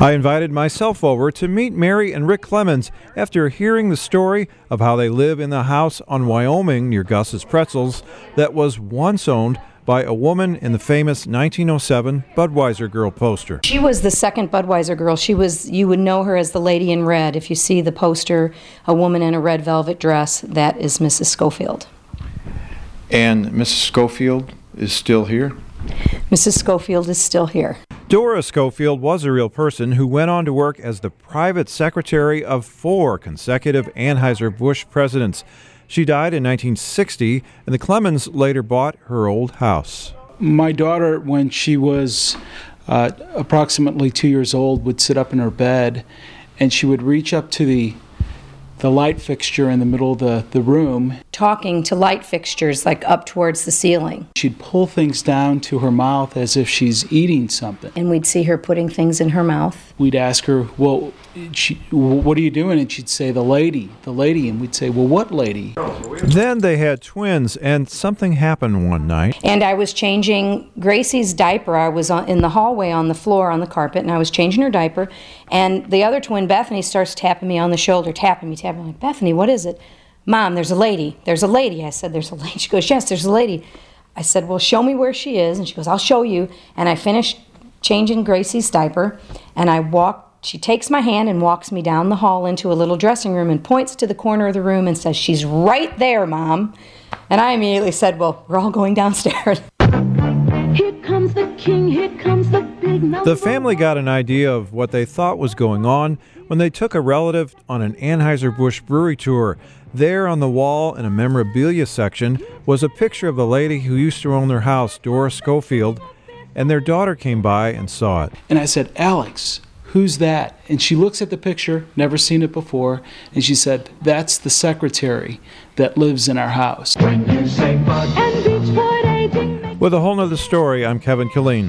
I invited myself over to meet Mary and Rick Clemens after hearing the story of how they live in the house on Wyoming near Gus's Pretzels that was once owned by a woman in the famous 1907 Budweiser Girl poster. She was the second Budweiser girl. She was, you would know her as the lady in red. If you see the poster, a woman in a red velvet dress, that is Mrs. Schofield. And Mrs. Schofield is still here? Mrs. Schofield is still here. Dora Schofield was a real person who went on to work as the private secretary of four consecutive Anheuser-Busch presidents. She died in 1960, and the Clemens later bought her old house. My daughter, when she was uh, approximately two years old, would sit up in her bed and she would reach up to the the light fixture in the middle of the, the room. Talking to light fixtures like up towards the ceiling. She'd pull things down to her mouth as if she's eating something. And we'd see her putting things in her mouth. We'd ask her, Well, she, what are you doing? And she'd say, The lady, the lady. And we'd say, Well, what lady? Then they had twins, and something happened one night. And I was changing Gracie's diaper. I was on, in the hallway on the floor on the carpet, and I was changing her diaper. And the other twin, Bethany, starts tapping me on the shoulder, tapping me, tapping me. Like, Bethany, what is it? Mom, there's a lady. There's a lady. I said, There's a lady. She goes, Yes, there's a lady. I said, Well, show me where she is. And she goes, I'll show you. And I finished changing Gracie's diaper, and I walked. She takes my hand and walks me down the hall into a little dressing room and points to the corner of the room and says, She's right there, Mom. And I immediately said, Well, we're all going downstairs. Here comes the king, here comes the big number The family got an idea of what they thought was going on when they took a relative on an Anheuser-Busch brewery tour. There on the wall in a memorabilia section was a picture of the lady who used to own their house, Dora Schofield, and their daughter came by and saw it. And I said, Alex, who's that? And she looks at the picture, never seen it before, and she said, That's the secretary that lives in our house. and Beechwood aging With a whole nother story, I'm Kevin Killeen.